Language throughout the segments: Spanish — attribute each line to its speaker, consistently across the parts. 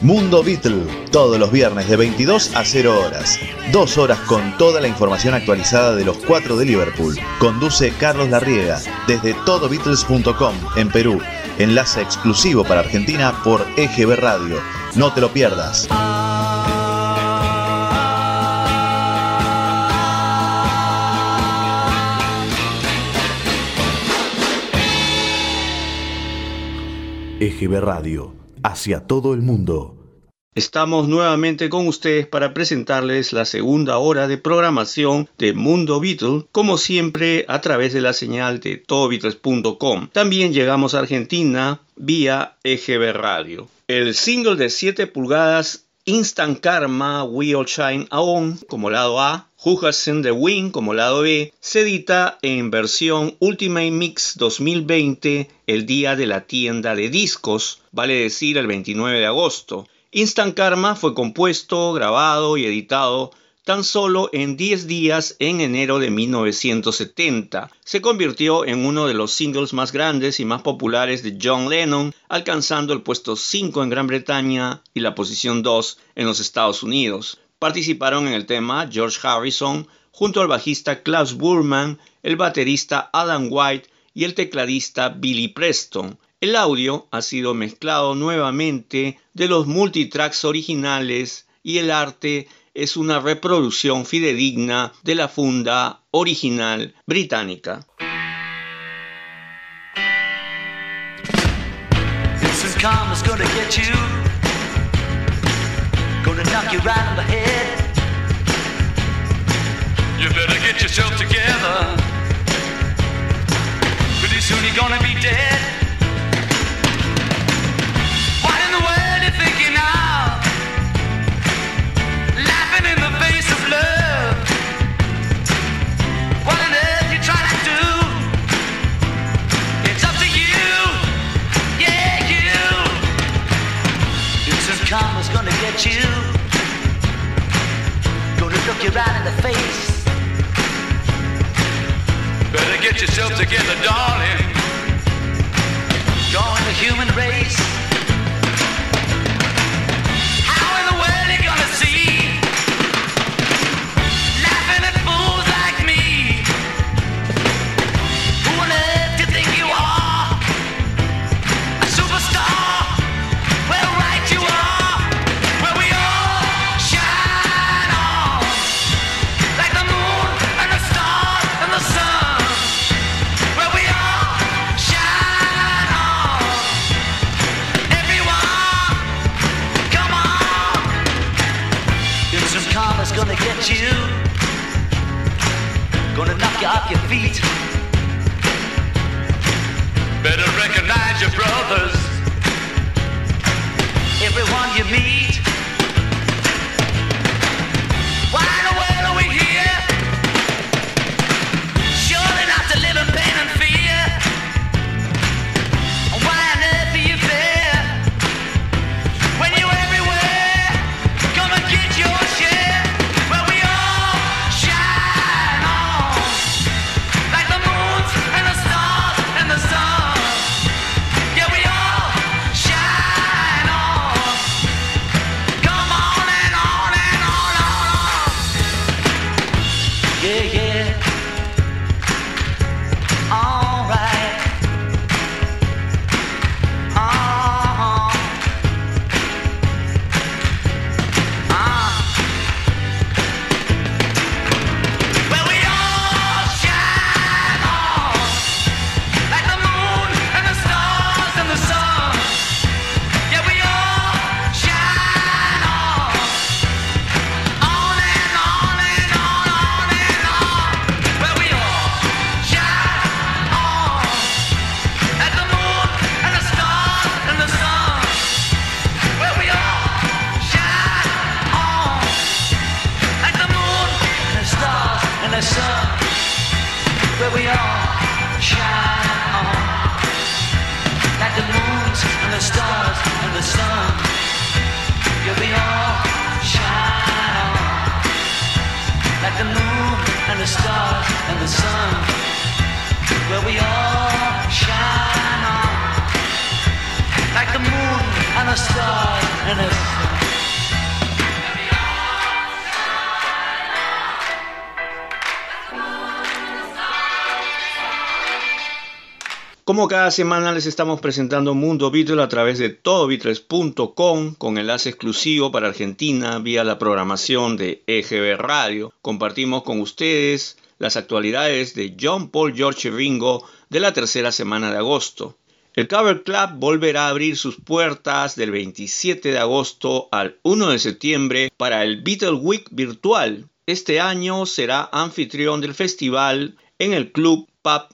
Speaker 1: Mundo Beatle, todos los viernes de 22 a 0 horas. Dos horas con toda la información actualizada de los cuatro de Liverpool. Conduce Carlos Larriega desde todobeatles.com en Perú. Enlace exclusivo para Argentina por EGB Radio. No te lo pierdas. EGB Radio, hacia todo el mundo.
Speaker 2: Estamos nuevamente con ustedes para presentarles la segunda hora de programación de Mundo Beatle, como siempre a través de la señal de todobeatles.com. También llegamos a Argentina vía EGB Radio. El single de 7 pulgadas Instant Karma We All Shine On como lado A Has Seen the Wind como lado B se edita en versión Ultimate Mix 2020 el día de la tienda de discos, vale decir el 29 de agosto. Instant Karma fue compuesto, grabado y editado tan solo en 10 días en enero de 1970. Se convirtió en uno de los singles más grandes y más populares de John Lennon, alcanzando el puesto 5 en Gran Bretaña y la posición 2 en los Estados Unidos. Participaron en el tema George Harrison junto al bajista Klaus Burman, el baterista Adam White y el tecladista Billy Preston. El audio ha sido mezclado nuevamente de los multitracks originales y el arte es una reproducción fidedigna de la funda original británica. Knock you right on the head. You better get yourself together. Pretty soon you're gonna be dead. What in the world are you thinking of? Laughing in the face of love. What on earth you trying to do? It's up to you. Yeah, you. Instant karma's gonna get you look you right in the face. Better get yourself together, darling. Join the human race.
Speaker 3: you. Gonna knock you off your feet. Better recognize your brothers. Everyone you meet.
Speaker 2: Como cada semana les estamos presentando Mundo Beatles a través de todobeatles.com con enlace exclusivo para Argentina vía la programación de EGB Radio. Compartimos con ustedes las actualidades de John Paul George Ringo de la tercera semana de agosto. El Cover Club volverá a abrir sus puertas del 27 de agosto al 1 de septiembre para el Beatle Week virtual. Este año será anfitrión del festival en el club,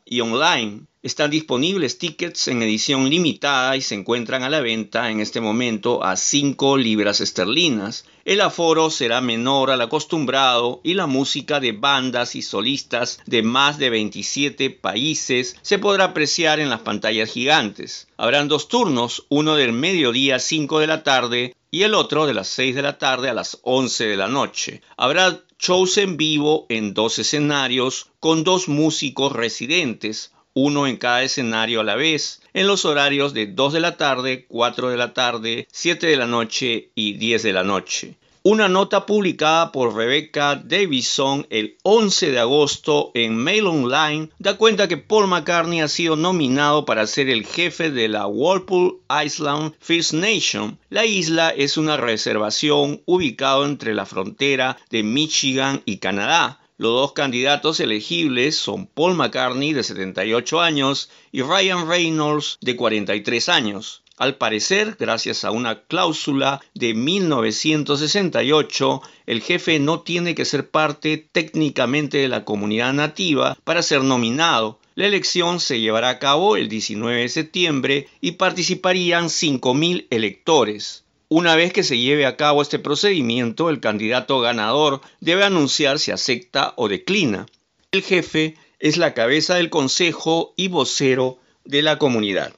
Speaker 2: y online. Están disponibles tickets en edición limitada y se encuentran a la venta en este momento a 5 libras esterlinas. El aforo será menor al acostumbrado y la música de bandas y solistas de más de 27 países se podrá apreciar en las pantallas gigantes. Habrán dos turnos, uno del mediodía a 5 de la tarde y el otro de las 6 de la tarde a las 11 de la noche. Habrá shows en vivo en dos escenarios con dos músicos residentes, uno en cada escenario a la vez, en los horarios de 2 de la tarde, 4 de la tarde, 7 de la noche y 10 de la noche. Una nota publicada por Rebecca Davison el 11 de agosto en Mail Online da cuenta que Paul McCartney ha sido nominado para ser el jefe de la Whirlpool Island First Nation. La isla es una reservación ubicada entre la frontera de Michigan y Canadá. Los dos candidatos elegibles son Paul McCartney de 78 años y Ryan Reynolds de 43 años. Al parecer, gracias a una cláusula de 1968, el jefe no tiene que ser parte técnicamente de la comunidad nativa para ser nominado. La elección se llevará a cabo el 19 de septiembre y participarían 5.000 electores. Una vez que se lleve a cabo este procedimiento, el candidato ganador debe anunciar si acepta o declina. El jefe es la cabeza del consejo y vocero de la comunidad.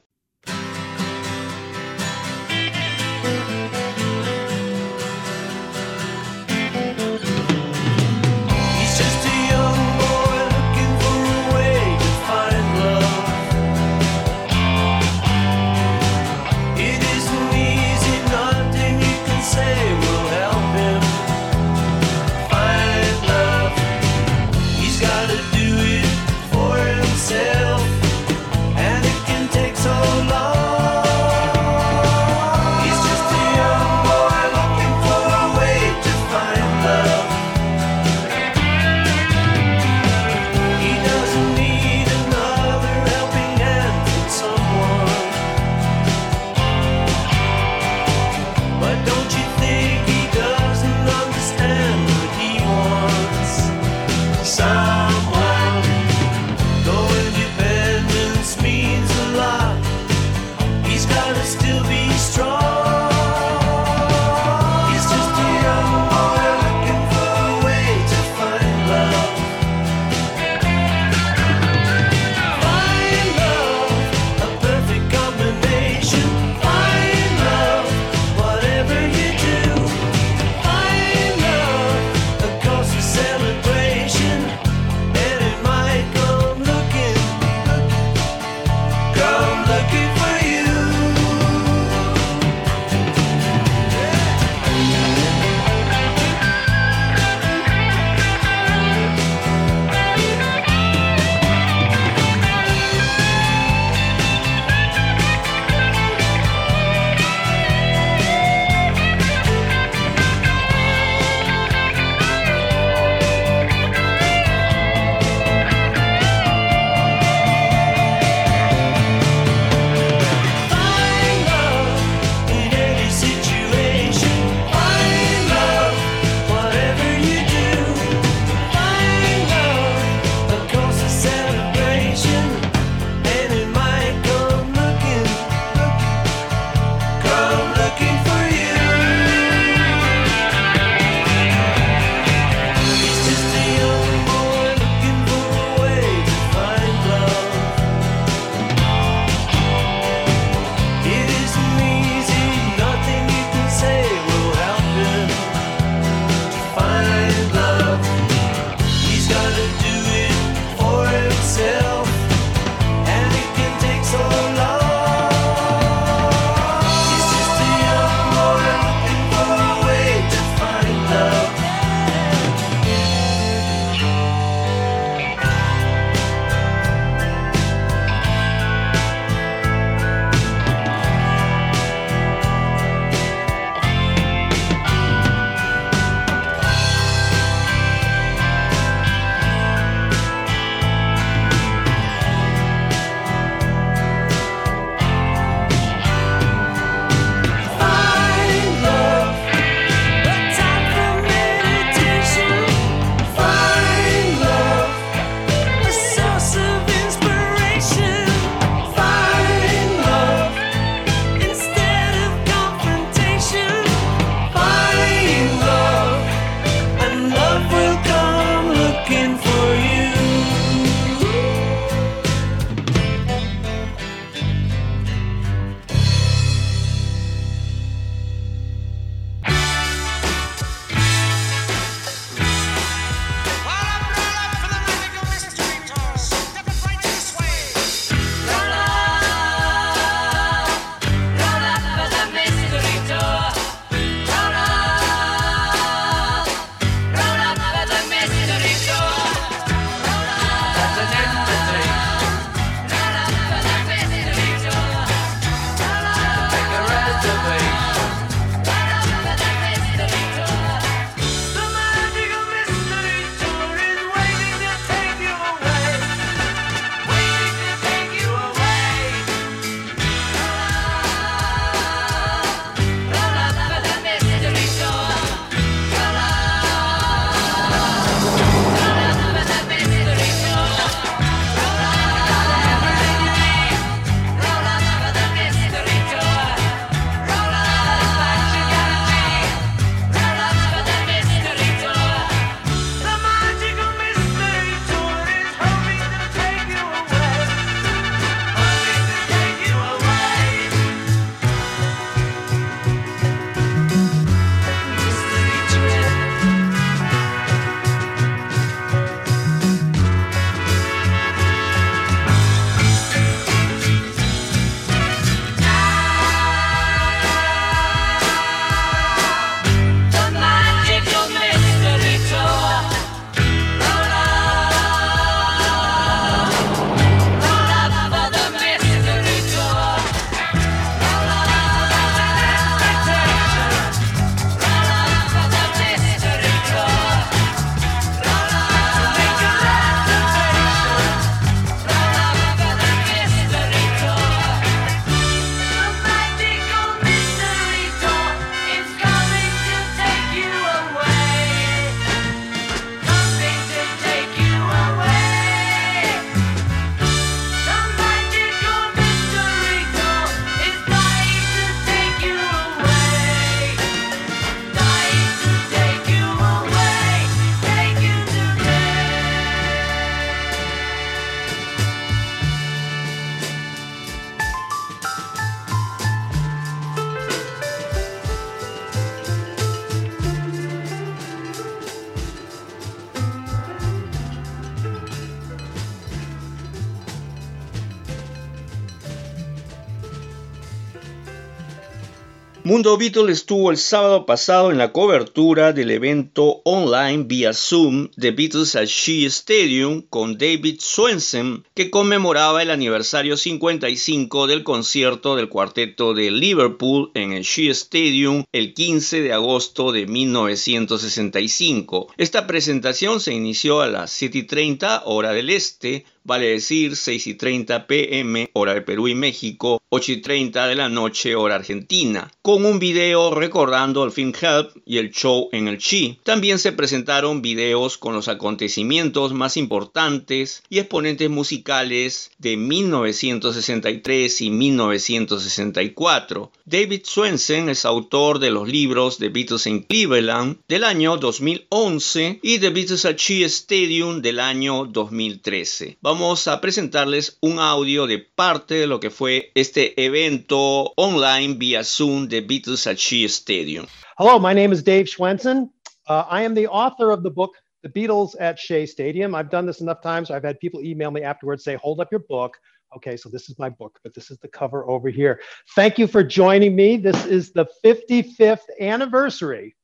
Speaker 2: Mundo Beatles estuvo el sábado pasado en la cobertura del evento online vía Zoom de Beatles at Shea Stadium con David Swensen, que conmemoraba el aniversario 55 del concierto del cuarteto de Liverpool en el Shea Stadium el 15 de agosto de 1965. Esta presentación se inició a las 7:30 hora del este, vale decir 6 y 30 pm hora de Perú y México, 8 y 30 de la noche hora argentina, con un video recordando el film Help y el show en el Chi. También se presentaron videos con los acontecimientos más importantes y exponentes musicales de 1963 y 1964. David Swensen es autor de los libros The Beatles en Cleveland del año 2011 y The Beatles at Chi Stadium del año 2013. Vamos vamos a presentarles un audio de parte de lo que fue este evento online via Zoom de Beatles at Shea Stadium.
Speaker 4: Hello, my name is Dave Schwenson. Uh, I am the author of the book The Beatles at Shea Stadium. I've done this enough times. I've had people email me afterwards say, hold up your book. Okay, so this is my book, but this is the cover over here. Thank you for joining me. This is the 55th anniversary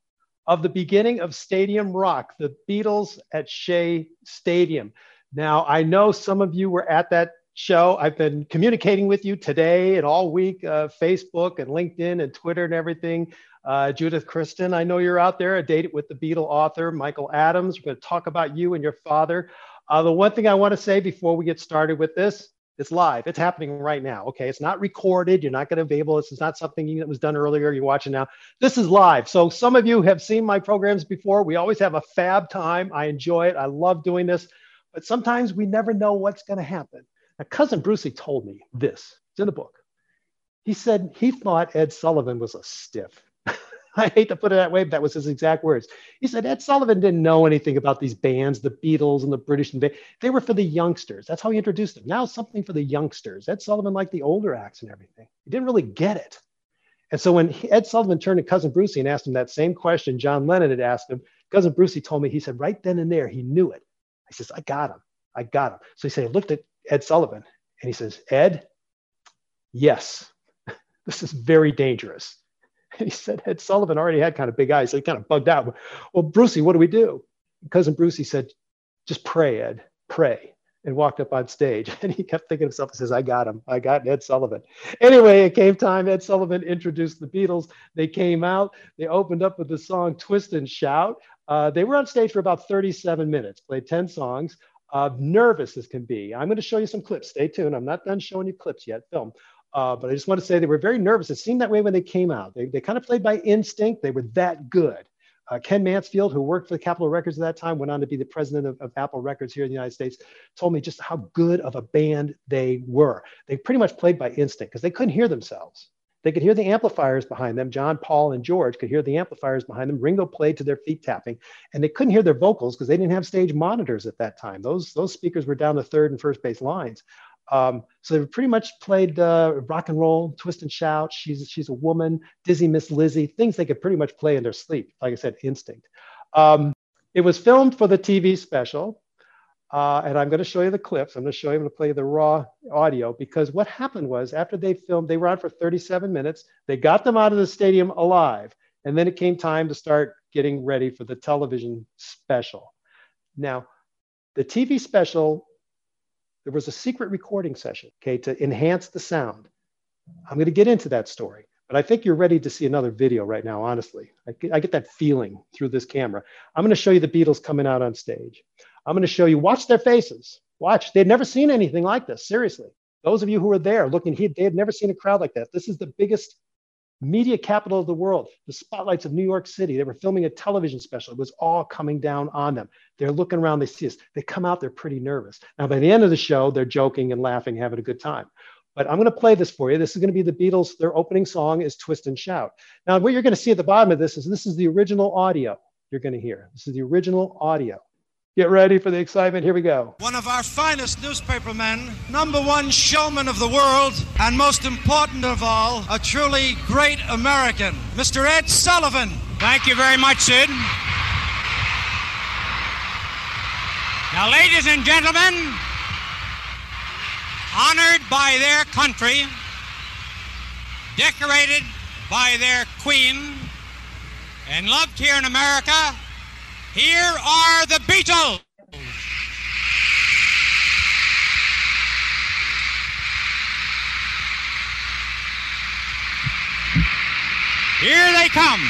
Speaker 4: of the beginning of Stadium Rock, the Beatles at Shea Stadium. Now, I know some of you were at that show. I've been communicating with you today and all week, uh, Facebook and LinkedIn and Twitter and everything. Uh, Judith Kristen, I know you're out there, a date with the Beatle author, Michael Adams. We're going to talk about you and your father. Uh, the one thing I want to say before we get started with this, it's live. It's happening right now. Okay. It's not recorded. You're not going to be able, this is not something that was done earlier. You're watching now. This is live. So some of you have seen my programs before. We always have a fab time. I enjoy it. I love doing this but sometimes we never know what's going to happen. Now, cousin Brucey told me this. It's in the book. He said he thought Ed Sullivan was a stiff. I hate to put it that way, but that was his exact words. He said Ed Sullivan didn't know anything about these bands, the Beatles and the British Invasion. They were for the youngsters. That's how he introduced them. Now something for the youngsters. Ed Sullivan liked the older acts and everything. He didn't really get it. And so when Ed Sullivan turned to cousin Brucey and asked him that same question John Lennon had asked him, cousin Brucey told me he said right then and there he knew it. He says, I got him. I got him. So he said, he looked at Ed Sullivan and he says, Ed, yes, this is very dangerous. And he said, Ed Sullivan already had kind of big eyes. So he kind of bugged out. Well, Brucey, what do we do? Cousin Brucey said, just pray, Ed, pray. And walked up on stage. And he kept thinking to himself, he says, I got him. I got Ed Sullivan. Anyway, it came time. Ed Sullivan introduced the Beatles. They came out. They opened up with the song Twist and Shout. Uh, they were on stage for about 37 minutes, played 10 songs, uh, nervous as can be. I'm going to show you some clips. Stay tuned. I'm not done showing you clips yet, film. Uh, but I just want to say they were very nervous. It seemed that way when they came out. They, they kind of played by instinct. They were that good. Uh, Ken Mansfield, who worked for the Capitol Records at that time, went on to be the president of, of, Apple Records here in the United States, told me just how good of a band they were. They pretty much played by instinct because they couldn't hear themselves. They could hear the amplifiers behind them. John, Paul, and George could hear the amplifiers behind them. Ringo played to their feet tapping, and they couldn't hear their vocals because they didn't have stage monitors at that time. Those those speakers were down the third and first base lines. Um, so they pretty much played uh, rock and roll, twist and shout. She's she's a woman, Dizzy Miss Lizzie, things they could pretty much play in their sleep. Like I said, instinct. Um, it was filmed for the TV special. Uh, and I'm going to show you the clips. I'm going to show you, I'm going to play the raw audio because what happened was after they filmed, they were on for 37 minutes. They got them out of the stadium alive. And then it came time to start getting ready for the television special. Now, the TV special, there was a secret recording session, okay, to enhance the sound. I'm going to get into that story, but I think you're ready to see another video right now, honestly. I get, I get that feeling through this camera. I'm going to show you the Beatles coming out on stage. I'm going to show you, watch their faces. Watch. They'd never seen anything like this, seriously. Those of you who were there looking, they had never seen a crowd like that. This is the biggest media capital of the world, the spotlights of New York City. They were filming a television special. It was all coming down on them. They're looking around, they see us. They come out, they're pretty nervous. Now, by the end of the show, they're joking and laughing, having a good time. But I'm going to play this for you. This is going to be the Beatles. Their opening song is Twist and Shout. Now, what you're going to see at the bottom of this is this is the original audio you're going to hear. This is the original audio. Get ready for the excitement. Here we go.
Speaker 5: One of our finest newspapermen, number one showman of the world, and most important of all, a truly great American, Mr. Ed Sullivan.
Speaker 6: Thank you very much, Sid. Now, ladies and gentlemen, honored by their country, decorated by their queen and loved here in America, here are the Beatles. Here they come.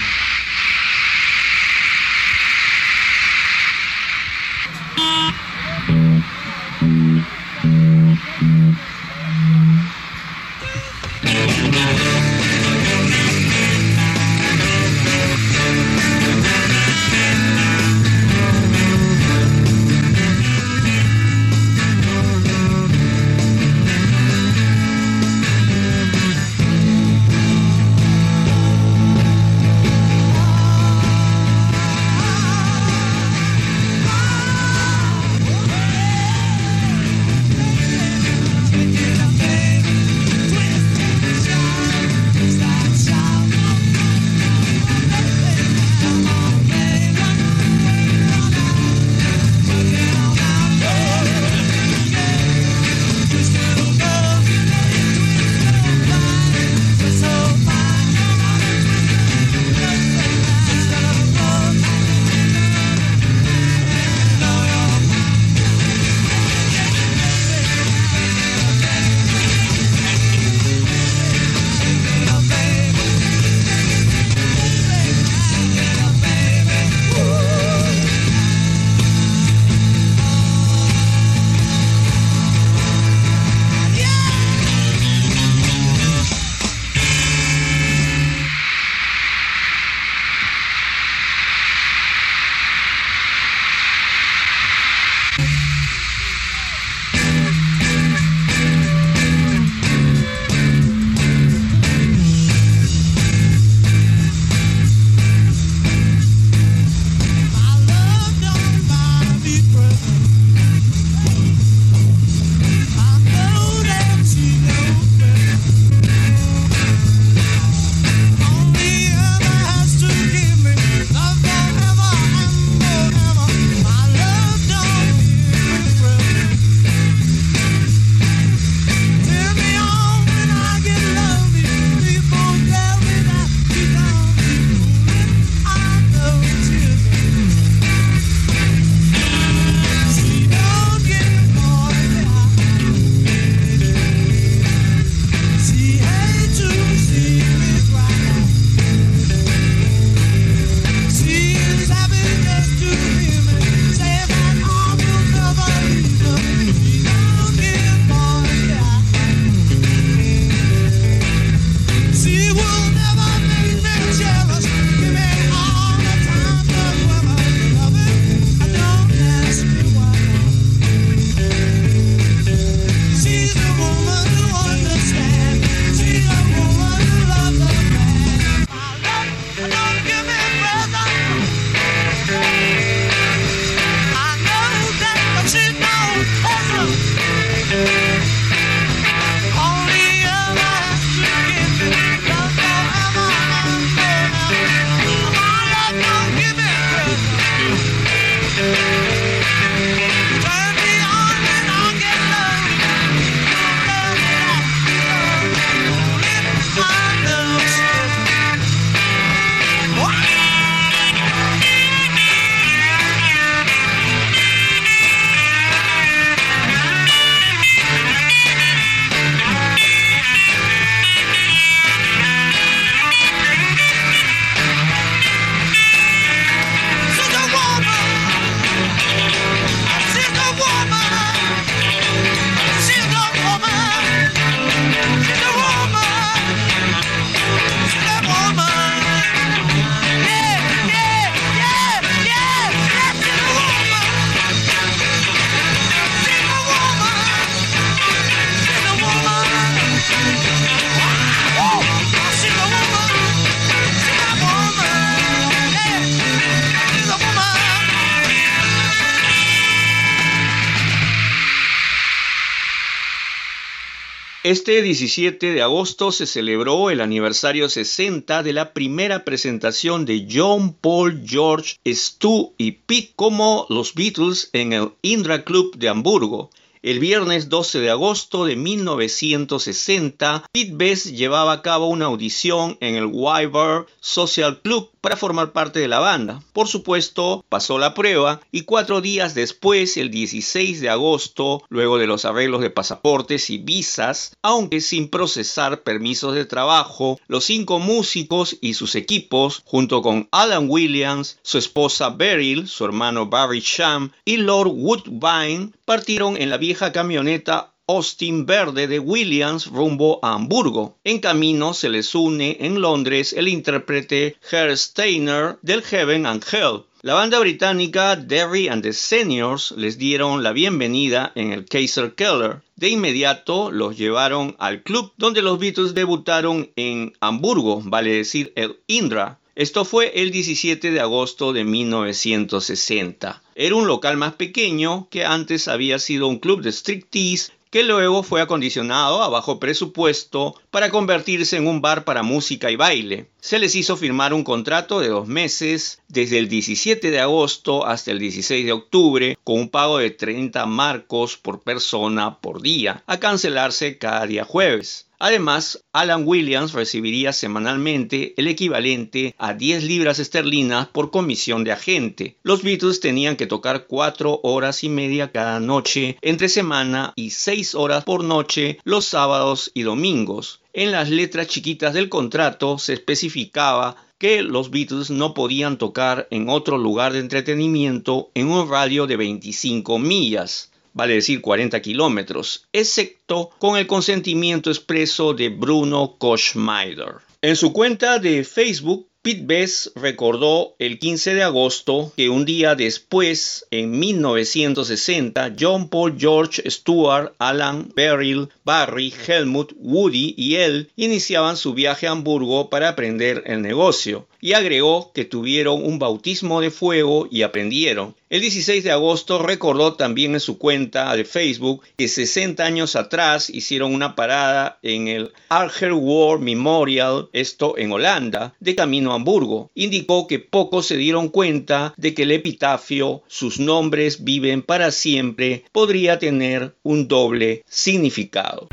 Speaker 2: Este 17 de agosto se celebró el aniversario 60 de la primera presentación de John, Paul, George, Stu y Pete como los Beatles en el Indra Club de Hamburgo. El viernes 12 de agosto de 1960, Pete Best llevaba a cabo una audición en el Wyver Social Club para formar parte de la banda. Por supuesto, pasó la prueba y cuatro días después, el 16 de agosto, luego de los arreglos de pasaportes y visas, aunque sin procesar permisos de trabajo, los cinco músicos y sus equipos, junto con Alan Williams, su esposa Beryl, su hermano Barry Sham y Lord Woodbine, partieron en la vieja camioneta Austin Verde de Williams rumbo a Hamburgo. En camino se les une en Londres el intérprete Herr Steiner del Heaven and Hell. La banda británica Derry and the Seniors les dieron la bienvenida en el Kaiser Keller. De inmediato los llevaron al club donde los Beatles debutaron en Hamburgo, vale decir el Indra. Esto fue el 17 de agosto de 1960. Era un local más pequeño que antes había sido un club de striptease que luego fue acondicionado a bajo presupuesto para convertirse en un bar para música y baile. Se les hizo firmar un contrato de dos meses, desde el 17 de agosto hasta el 16 de octubre, con un pago de 30 marcos por persona por día, a cancelarse cada día jueves. Además, Alan Williams recibiría semanalmente el equivalente a 10 libras esterlinas por comisión de agente. Los Beatles tenían que tocar 4 horas y media cada noche entre semana y 6 horas por noche los sábados y domingos. En las letras chiquitas del contrato se especificaba que los Beatles no podían tocar en otro lugar de entretenimiento en un radio de 25 millas vale decir 40 kilómetros, excepto con el consentimiento expreso de Bruno Koschmeider. En su cuenta de Facebook, Pete Best recordó el 15 de agosto que un día después, en 1960, John Paul George Stewart, Alan Beryl, Barry, Helmut, Woody y él iniciaban su viaje a Hamburgo para aprender el negocio y agregó que tuvieron un bautismo de fuego y aprendieron. El 16 de agosto recordó también en su cuenta de Facebook que 60 años atrás hicieron una parada en el Arger War Memorial, esto en Holanda, de camino Hamburgo. Indicó que pocos se dieron cuenta de que el epitafio Sus nombres viven para siempre podría tener un doble significado.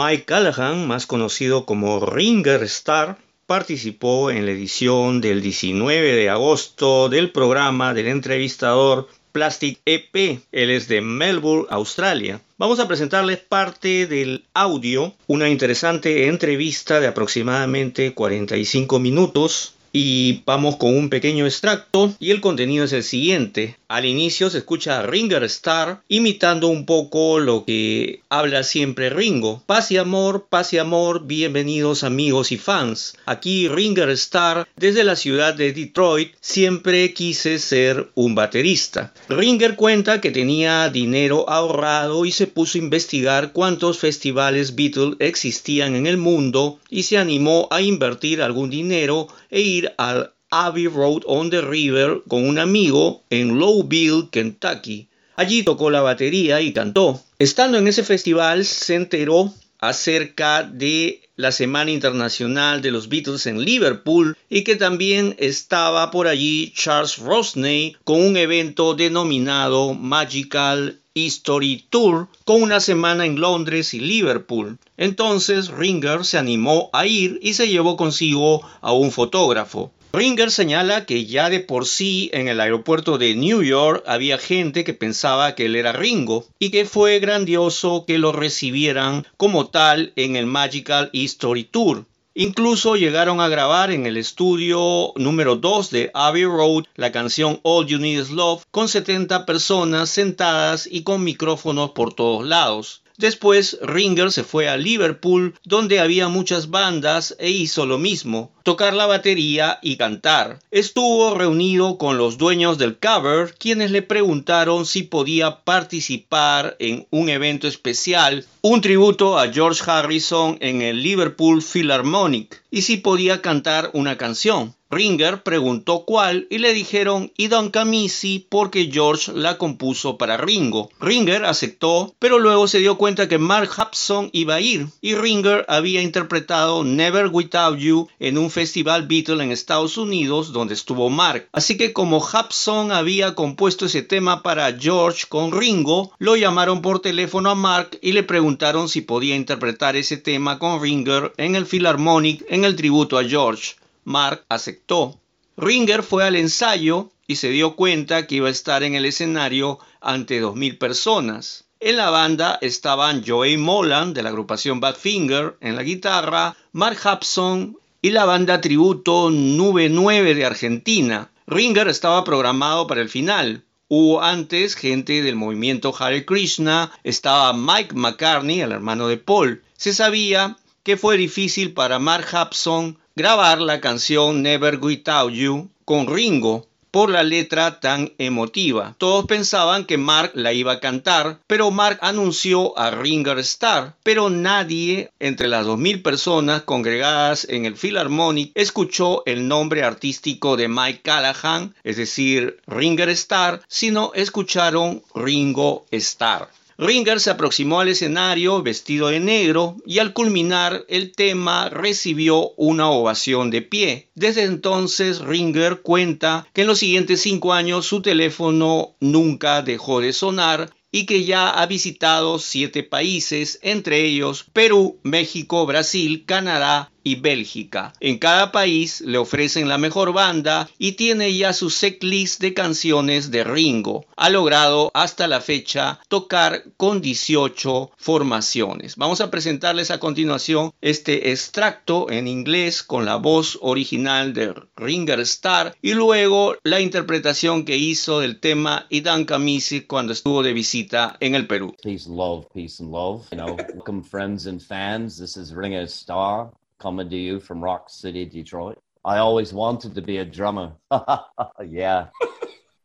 Speaker 2: Mike Callahan, más conocido como Ringer Star, participó en la edición del 19 de agosto del programa del entrevistador Plastic EP. Él es de Melbourne, Australia. Vamos a presentarles parte del audio, una interesante entrevista de aproximadamente 45 minutos y vamos con un pequeño extracto y el contenido es el siguiente. Al inicio se escucha Ringer Star imitando un poco lo que habla siempre Ringo. Paz y amor, paz y amor, bienvenidos amigos y fans. Aquí Ringer Star desde la ciudad de Detroit siempre quise ser un baterista. Ringer cuenta que tenía dinero ahorrado y se puso a investigar cuántos festivales Beatles existían en el mundo y se animó a invertir algún dinero e al Abbey Road on the River con un amigo en Lowville, Kentucky. Allí tocó la batería y cantó. Estando en ese festival se enteró acerca de la Semana Internacional de los Beatles en Liverpool y que también estaba por allí Charles Rosney con un evento denominado Magical History Tour con una semana en Londres y Liverpool. Entonces Ringer se animó a ir y se llevó consigo a un fotógrafo. Ringer señala que ya de por sí en el aeropuerto de New York había gente que pensaba que él era Ringo y que fue grandioso que lo recibieran como tal en el Magical History Tour. Incluso llegaron a grabar en el estudio número 2 de Abbey Road la canción All You Need Is Love con 70 personas sentadas y con micrófonos por todos lados. Después Ringer se fue a Liverpool, donde había muchas bandas, e hizo lo mismo, tocar la batería y cantar. Estuvo reunido con los dueños del cover, quienes le preguntaron si podía participar en un evento especial, un tributo a George Harrison en el Liverpool Philharmonic, y si podía cantar una canción. Ringer preguntó cuál y le dijeron y Don Camisi porque George la compuso para Ringo. Ringer aceptó, pero luego se dio cuenta que Mark Hudson iba a ir y Ringer había interpretado Never Without You en un festival Beatle en Estados Unidos donde estuvo Mark. Así que como Hudson había compuesto ese tema para George con Ringo, lo llamaron por teléfono a Mark y le preguntaron si podía interpretar ese tema con Ringer en el Philharmonic en el tributo a George. Mark aceptó. Ringer fue al ensayo y se dio cuenta que iba a estar en el escenario ante 2.000 personas. En la banda estaban Joey Molan de la agrupación Badfinger en la guitarra, Mark Hudson y la banda tributo Nube 9 de Argentina. Ringer estaba programado para el final. Hubo antes gente del movimiento Hare Krishna, estaba Mike McCartney, el hermano de Paul. Se sabía que fue difícil para Mark Hudson grabar la canción Never Without You con Ringo por la letra tan emotiva. Todos pensaban que Mark la iba a cantar, pero Mark anunció a Ringer Star, pero nadie entre las 2.000 personas congregadas en el Philharmonic escuchó el nombre artístico de Mike Callahan, es decir, Ringer Star, sino escucharon Ringo Star. Ringer se aproximó al escenario vestido de negro y al culminar el tema recibió una ovación de pie. Desde entonces Ringer cuenta que en los siguientes cinco años su teléfono nunca dejó de sonar y que ya ha visitado siete países, entre ellos Perú, México, Brasil, Canadá y Bélgica. En cada país le ofrecen la mejor banda y tiene ya su setlist de canciones de Ringo. Ha logrado hasta la fecha tocar con 18 formaciones. Vamos a presentarles a continuación este extracto en inglés con la voz original de Ringer Star y luego la interpretación que hizo del tema Idan Kamisi cuando estuvo de visita en el Perú.
Speaker 7: Peace love, peace and love. You know, welcome friends and fans. This is Ringer Star. Coming to you from Rock City, Detroit. I always wanted to be a drummer. yeah.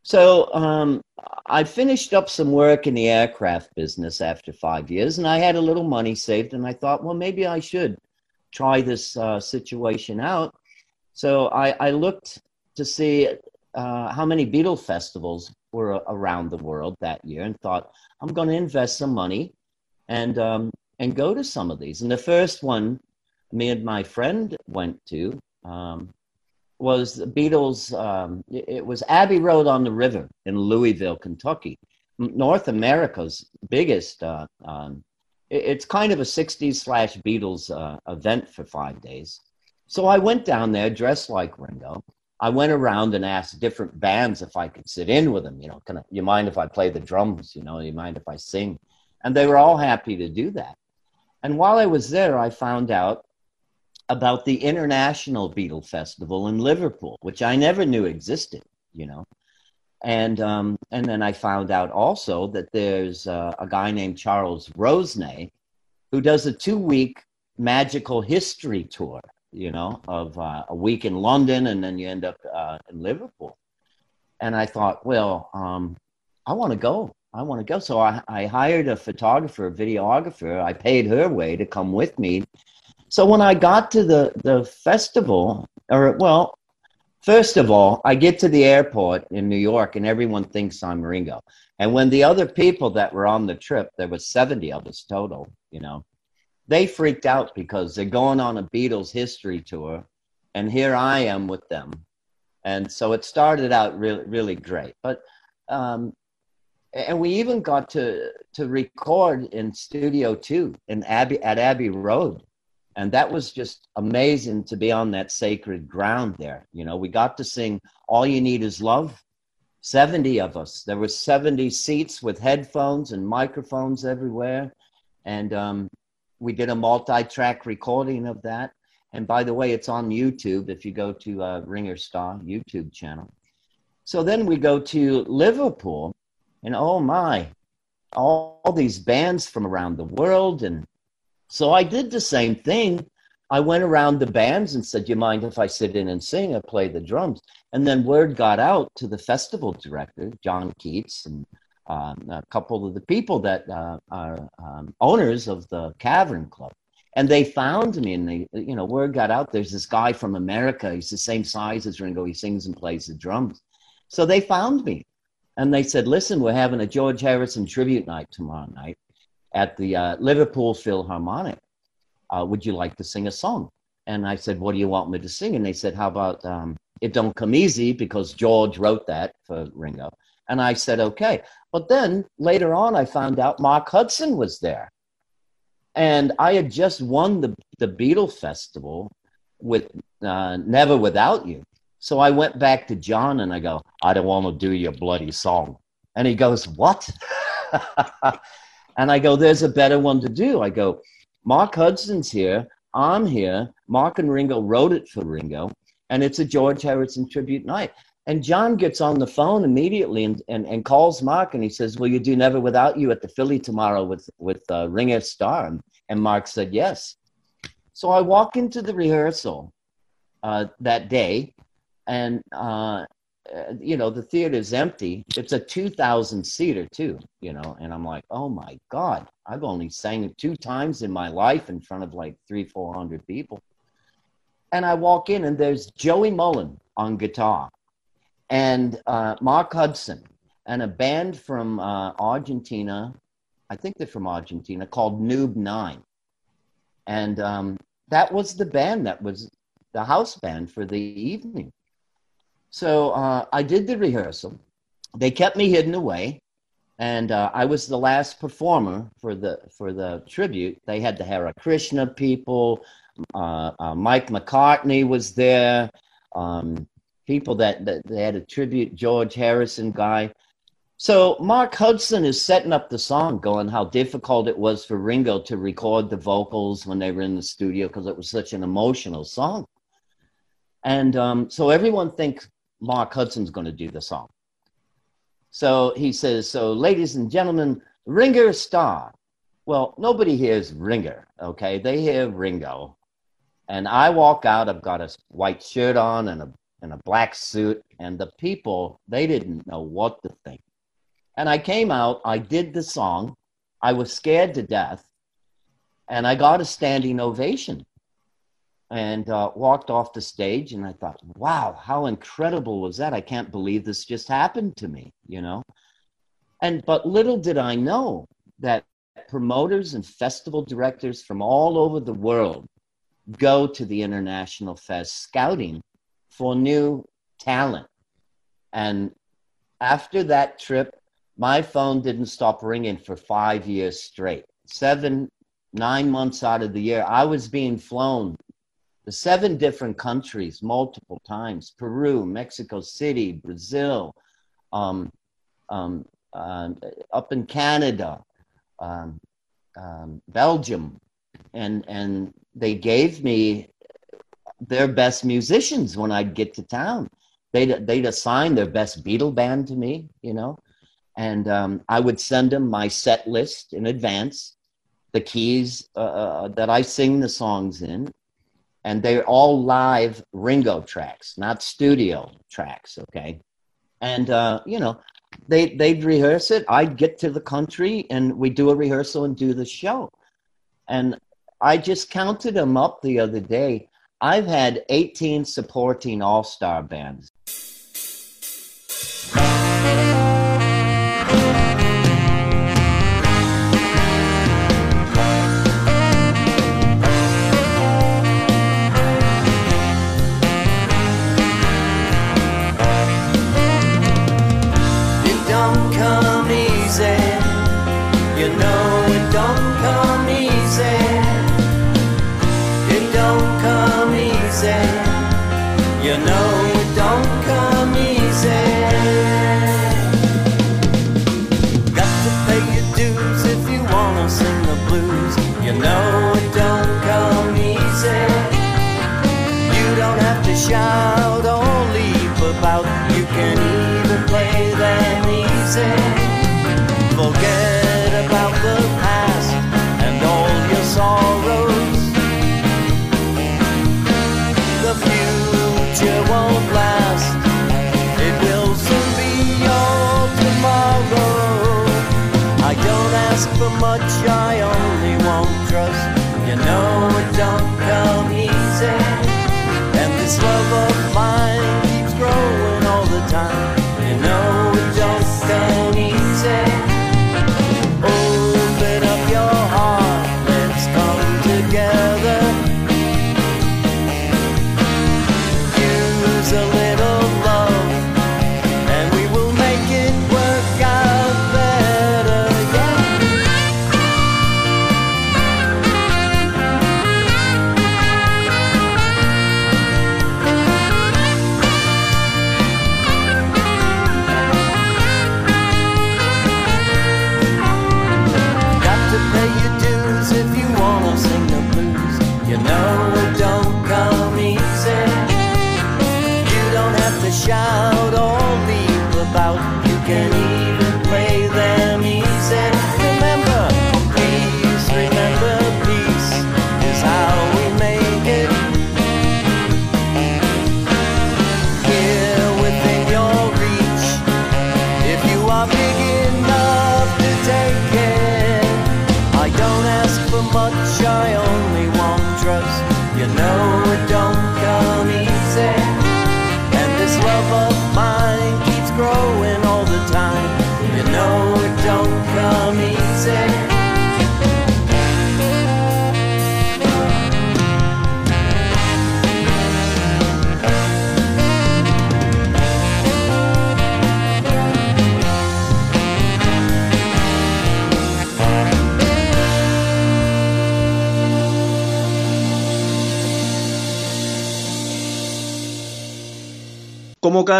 Speaker 7: so um, I finished up some work in the aircraft business after five years, and I had a little money saved, and I thought, well, maybe I should try this uh, situation out. So I, I looked to see uh, how many Beatle festivals were around the world that year, and thought, I'm going to invest some money and um, and go to some of these. And the first one me and my friend went to um, was the Beatles. Um, it was Abbey Road on the River in Louisville, Kentucky, North America's biggest uh, um, it's kind of a 60s slash Beatles uh, event for five days. So I went down there dressed like Ringo. I went around and asked different bands if I could sit in with them. You know, can I, you mind if I play the drums? You know, you mind if I sing? And they were all happy to do that. And while I was there, I found out about the International Beatle Festival in Liverpool, which I never knew existed. You know, and um, and then I found out also that there's uh, a guy named Charles Rosenay who does a two week magical history tour. You know, of uh, a week in London, and then you end up uh, in Liverpool. And I thought, well, um, I want to go. I want to go. So I, I hired a photographer, a videographer. I paid her way to come with me. So when I got to the the festival, or well, First of all, I get to the airport in New York and everyone thinks I'm Ringo. And when the other people that were on the trip, there was 70 of us total, you know, they freaked out because they're going on a Beatles history tour and here I am with them. And so it started out really, really great. But, um, and we even got to, to record in Studio 2 in Abbey, at Abbey Road and that was just amazing to be on that sacred ground there you know? We got to sing all you need is love 70 of us. There were 70 seats with headphones and microphones everywhere. And um, we did a multi-track recording of that. And by the way it's on youtube if you go to uh, ringer star youtube channel. So then we go to liverpool and oh my all, all these bands from around the world and so I did the same thing. I went around the bands and said, "Do you mind if I sit in and sing or play the drums?" And then word got out to the festival director, John Keats, and um, a couple of the people that uh, are um, owners of the Cavern Club. And they found me, and they, you know, word got out. There's this guy from America. He's the same size as Ringo. He sings and plays the drums. So they found me, and they said, "Listen, we're having a George Harrison tribute night tomorrow night." At the uh, Liverpool Philharmonic. Uh, would you like to sing a song? And I said, What do you want me to sing? And they said, How about um, It Don't Come Easy? Because George wrote that for Ringo. And I said, Okay. But then later on, I found out Mark Hudson was there. And I had just won the, the Beatle Festival with uh, Never Without You. So I went back to John and I go, I don't want to do your bloody song. And he goes, What? And I go, there's a better one to do. I go, Mark Hudson's here. I'm here. Mark and Ringo wrote it for Ringo. And it's a George Harrison tribute night. And John gets on the phone immediately and, and, and calls Mark and he says, Will you do Never Without You at the Philly tomorrow with, with uh, Ringer Star? And, and Mark said, Yes. So I walk into the rehearsal uh, that day and uh, uh, you know, the theater's empty. It's a 2,000 seater too, you know, and I'm like, oh my God, I've only sang it two times in my life in front of like three, 400 people. And I walk in and there's Joey Mullen on guitar and uh, Mark Hudson and a band from uh, Argentina. I think they're from Argentina called Noob Nine. And um, that was the band that was the house band for the evening. So uh, I did the rehearsal. They kept me hidden away, and uh, I was the last performer for the for the tribute. They had the Hare Krishna people. Uh, uh, Mike McCartney was there. Um, people that, that they had a tribute George Harrison guy. So Mark Hudson is setting up the song, going how difficult it was for Ringo to record the vocals when they were in the studio because it was such an emotional song. And um, so everyone thinks Mark Hudson's going to do the song. So he says, So, ladies and gentlemen, Ringer Star. Well, nobody hears Ringer, okay? They hear Ringo. And I walk out, I've got a white shirt on and a, and a black suit, and the people, they didn't know what to think. And I came out, I did the song, I was scared to death, and I got a standing ovation and uh, walked off the stage and i thought wow how incredible was that? I can't believe this just happened to me you know? And but little did i know that promoters and festival directors from all over the world go to the international fest scouting for new talent. And after that trip my phone didn't stop ringing for five years straight. Seven nine months out of the year, I was being flown to seven different countries multiple times Peru, Mexico City, Brazil, um, um, uh, up in Canada, um, um, Belgium. And, and they gave me their best musicians when I'd get to town. They'd, they'd assign their best Beatle band to me, you know, and um, I would send them my set list in advance, the keys uh, uh, that I sing the songs in, and they're all live Ringo tracks, not studio tracks. Okay, and uh, you know, they they'd rehearse it. I'd get to the country, and we do a rehearsal and do the show. And I just counted them up the other day. I've had 18 supporting all star bands.
Speaker 2: know
Speaker 8: it don't come easy. You don't have to shout or leap about. You can even play them easy. Forget about the past and all your sorrows. The future won't last. It will soon be tomorrow. I don't ask for much gross. You know it don't come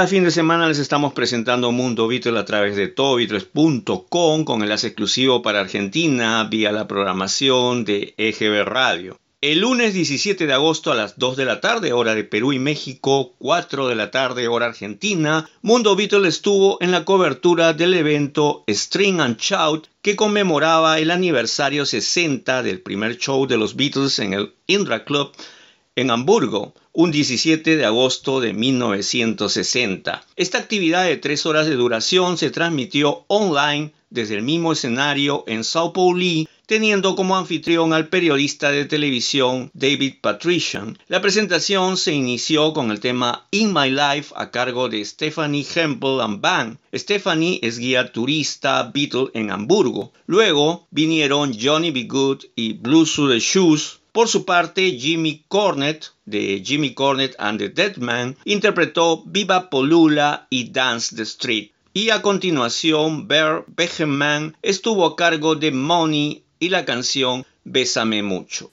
Speaker 2: cada fin de semana les estamos presentando Mundo Beatles a través de todobeatles.com con enlace exclusivo para Argentina vía la programación de EGB Radio. El lunes 17 de agosto a las 2 de la tarde, hora de Perú y México, 4 de la tarde, hora argentina, Mundo Beatles estuvo en la cobertura del evento String and Shout que conmemoraba el aniversario 60 del primer show de los Beatles en el Indra Club en Hamburgo, un 17 de agosto de 1960. Esta actividad de tres horas de duración se transmitió online desde el mismo escenario en Sao Paulo, teniendo como anfitrión al periodista de televisión David Patrician. La presentación se inició con el tema In My Life a cargo de Stephanie Hempel and Band. Stephanie es guía turista Beatle en Hamburgo. Luego vinieron Johnny B. Good y Blue Suede Shoes por su parte, Jimmy Cornette, de Jimmy Cornette and the Dead Man, interpretó Viva Polula y Dance the Street. Y a continuación, Bear Begeman estuvo a cargo de Money y la canción Bésame mucho.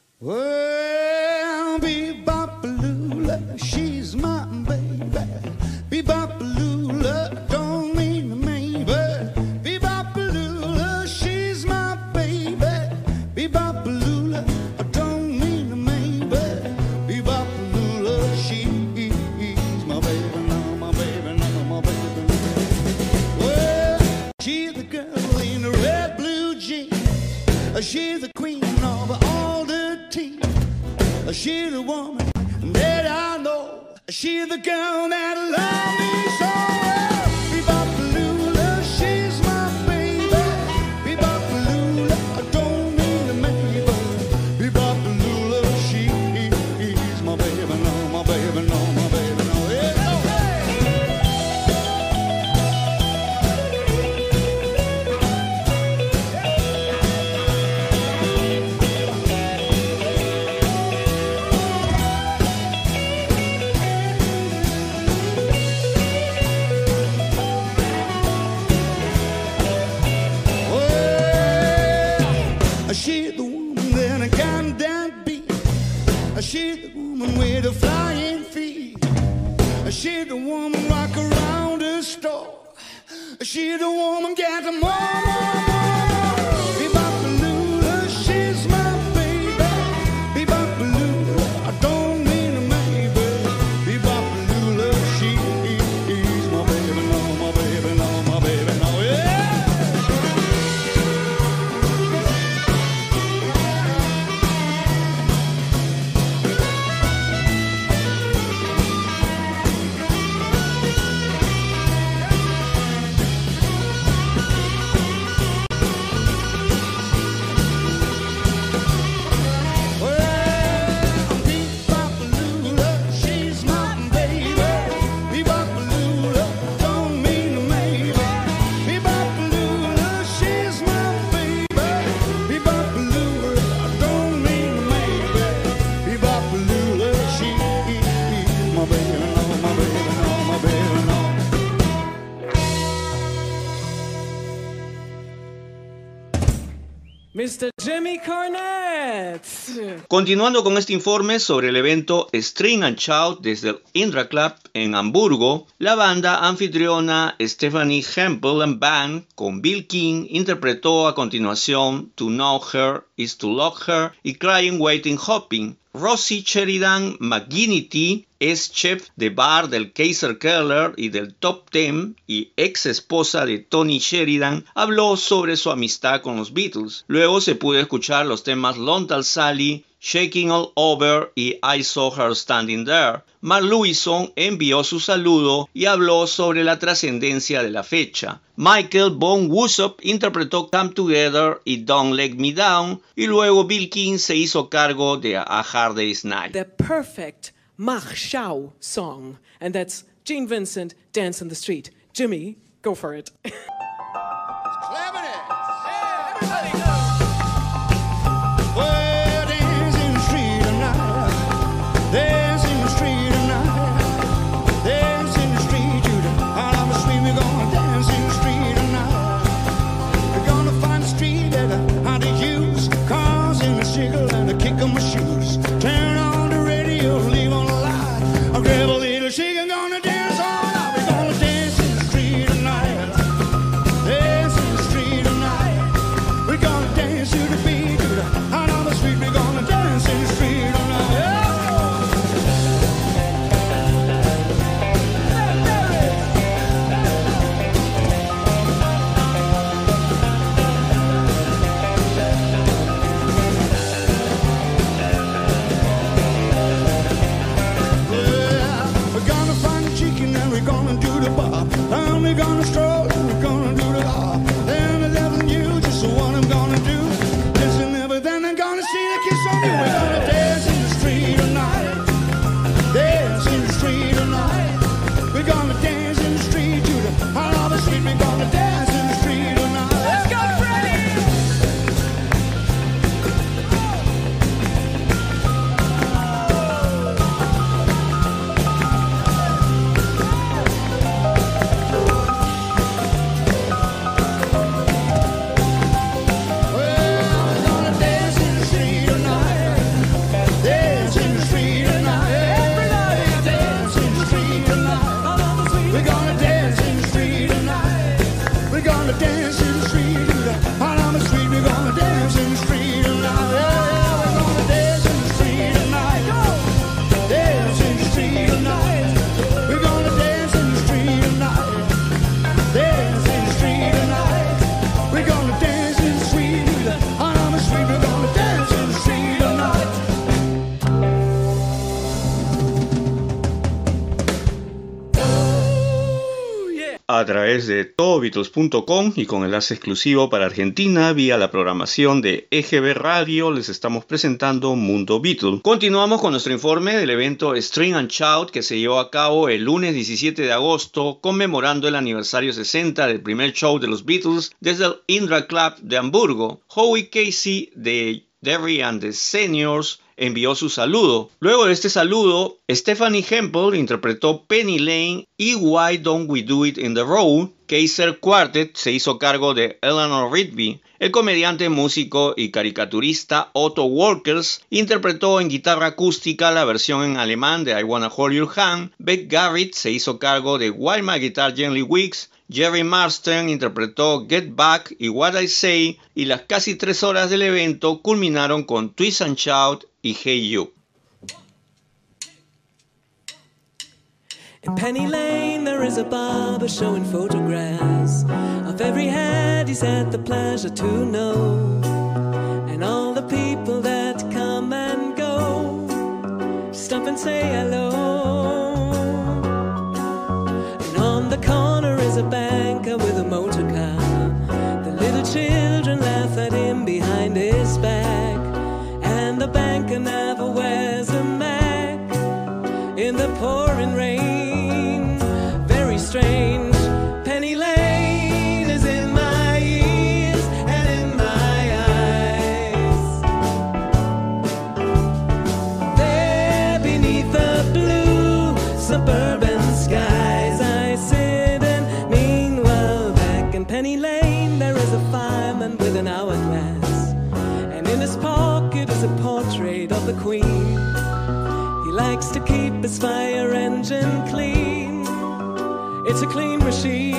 Speaker 9: She's the woman that I know. She's the girl that loves me
Speaker 2: Continuando con este informe sobre el evento String and Shout desde el Indra Club en Hamburgo, la banda anfitriona Stephanie Hempel and Band con Bill King interpretó a continuación To Know Her is to Love Her y Crying Waiting Hopping. Rosie Sheridan McGinnity es chef de bar del Kaiser Keller y del Top Ten y ex esposa de Tony Sheridan, habló sobre su amistad con los Beatles. Luego se pudo escuchar los temas Lontal Sally, Shaking All Over y I Saw Her Standing There. Mark Lewison envió su saludo y habló sobre la trascendencia de la fecha. Michael Von Woosop interpretó Come Together y Don't Let Me Down y luego Bill King se hizo cargo de A Hard Day's Night.
Speaker 3: The perfect Mach Schau song and that's Gene Vincent Dance in the Street. Jimmy, go for it.
Speaker 2: través de todobeatles.com y con enlace exclusivo para Argentina vía la programación de EGB Radio les estamos presentando Mundo Beatles. Continuamos con nuestro informe del evento String and Shout que se llevó a cabo el lunes 17 de agosto conmemorando el aniversario 60 del primer show de los Beatles desde el Indra Club de Hamburgo. Howie Casey de Derry and the Seniors envió su saludo. Luego de este saludo, Stephanie Hempel interpretó Penny Lane y Why Don't We Do It in the Road. Kaiser Quartet se hizo cargo de Eleanor Rigby. El comediante, músico y caricaturista Otto Walkers interpretó en guitarra acústica la versión en alemán de I Wanna Hold Your Hand. Beck Garrett se hizo cargo de Why My Guitar Gently Weeks Jerry Marston interpretó Get Back y What I Say y las casi tres horas del evento culminaron con Twist and Shout y Hey You.
Speaker 3: In Penny Lane, there is a barber showing photographs of every head he's had the pleasure to know, and all the people that come and go. Stop and say hello. the corner is a banker pouring rain. Very strange. Penny Lane is in my ears and in my eyes. There beneath the blue suburban. Skies, I sit and meanwhile back in Penny Lane, there is a fireman with an hourglass, and in his pocket is a portrait of the Queen. He likes to keep his fire. It's a clean machine.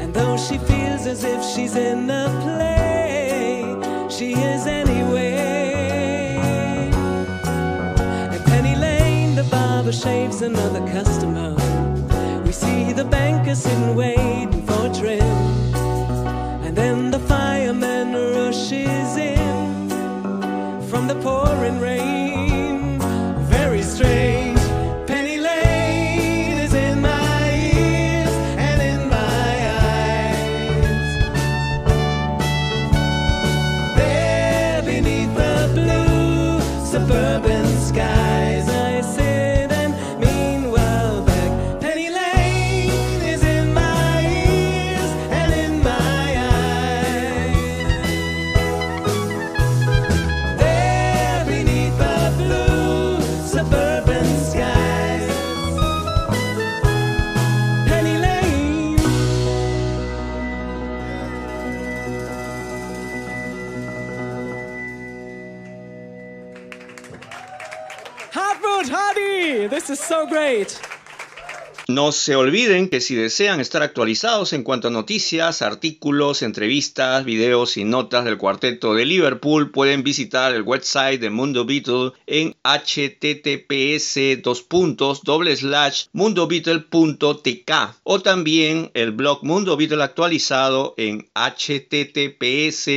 Speaker 3: And though she feels as if she's in a play, she is anyway. At Penny Lane, the barber shaves another customer. We see the banker sitting waiting for a trim. And then the fireman rushes in from the pouring rain. was so great.
Speaker 2: No se olviden que si desean estar actualizados en cuanto a noticias, artículos, entrevistas, videos y notas del cuarteto de Liverpool, pueden visitar el website de Mundo Beatle en https mundobeatle.tk o también el blog Mundo Beatle actualizado en https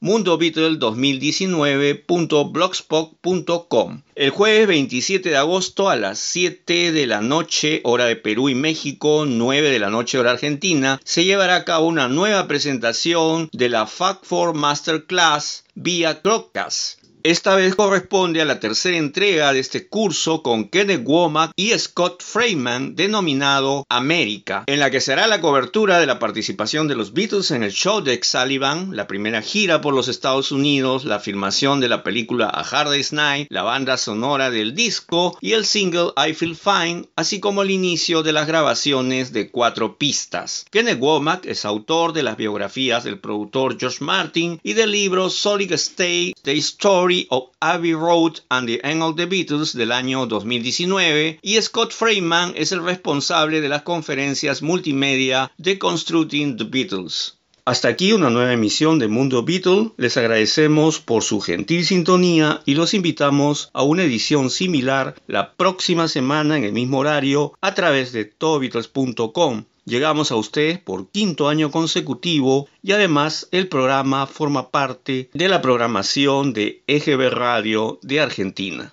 Speaker 2: mundobeatle2019.blogspot.com. El jueves 27 de agosto a las 7 de la noche, hora de Perú y México, 9 de la noche, hora argentina, se llevará a cabo una nueva presentación de la Fact 4 Masterclass vía Clockcast. Esta vez corresponde a la tercera entrega de este curso con Kenneth Womack y Scott Freeman denominado América, en la que será la cobertura de la participación de los Beatles en el show de Sullivan, la primera gira por los Estados Unidos, la filmación de la película A Hard Day's Night, la banda sonora del disco y el single I Feel Fine, así como el inicio de las grabaciones de cuatro pistas. Kenneth Womack es autor de las biografías del productor George Martin y del libro Solid State, The Story of Abbey Road and the End of the Beatles del año 2019 y Scott Freeman es el responsable de las conferencias multimedia de Constructing the Beatles. Hasta aquí una nueva emisión de Mundo Beatle. Les agradecemos por su gentil sintonía y los invitamos a una edición similar la próxima semana en el mismo horario a través de todobeatles.com. Llegamos a ustedes por quinto año consecutivo y además el programa forma parte de la programación de EGB Radio de Argentina.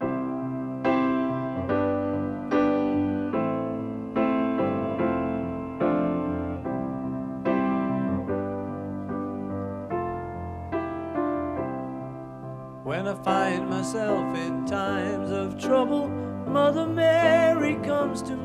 Speaker 10: When I find myself in times of trouble, Mother Mary comes to me,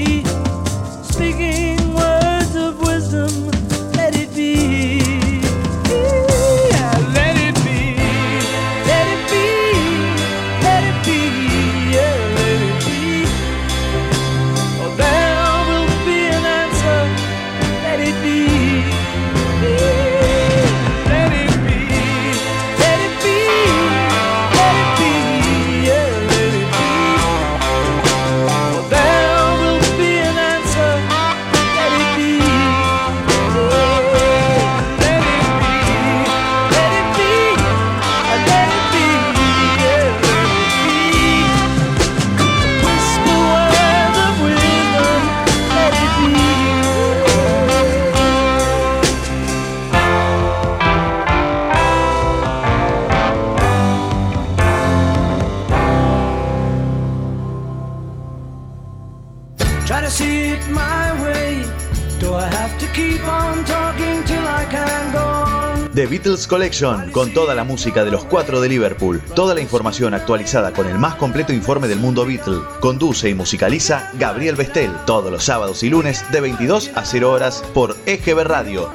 Speaker 1: Beatles Collection, con toda la música de los cuatro de Liverpool, toda la información actualizada con el más completo informe del mundo Beatle. Conduce y musicaliza Gabriel Bestel, todos los sábados y lunes de 22 a 0 horas por EGB Radio.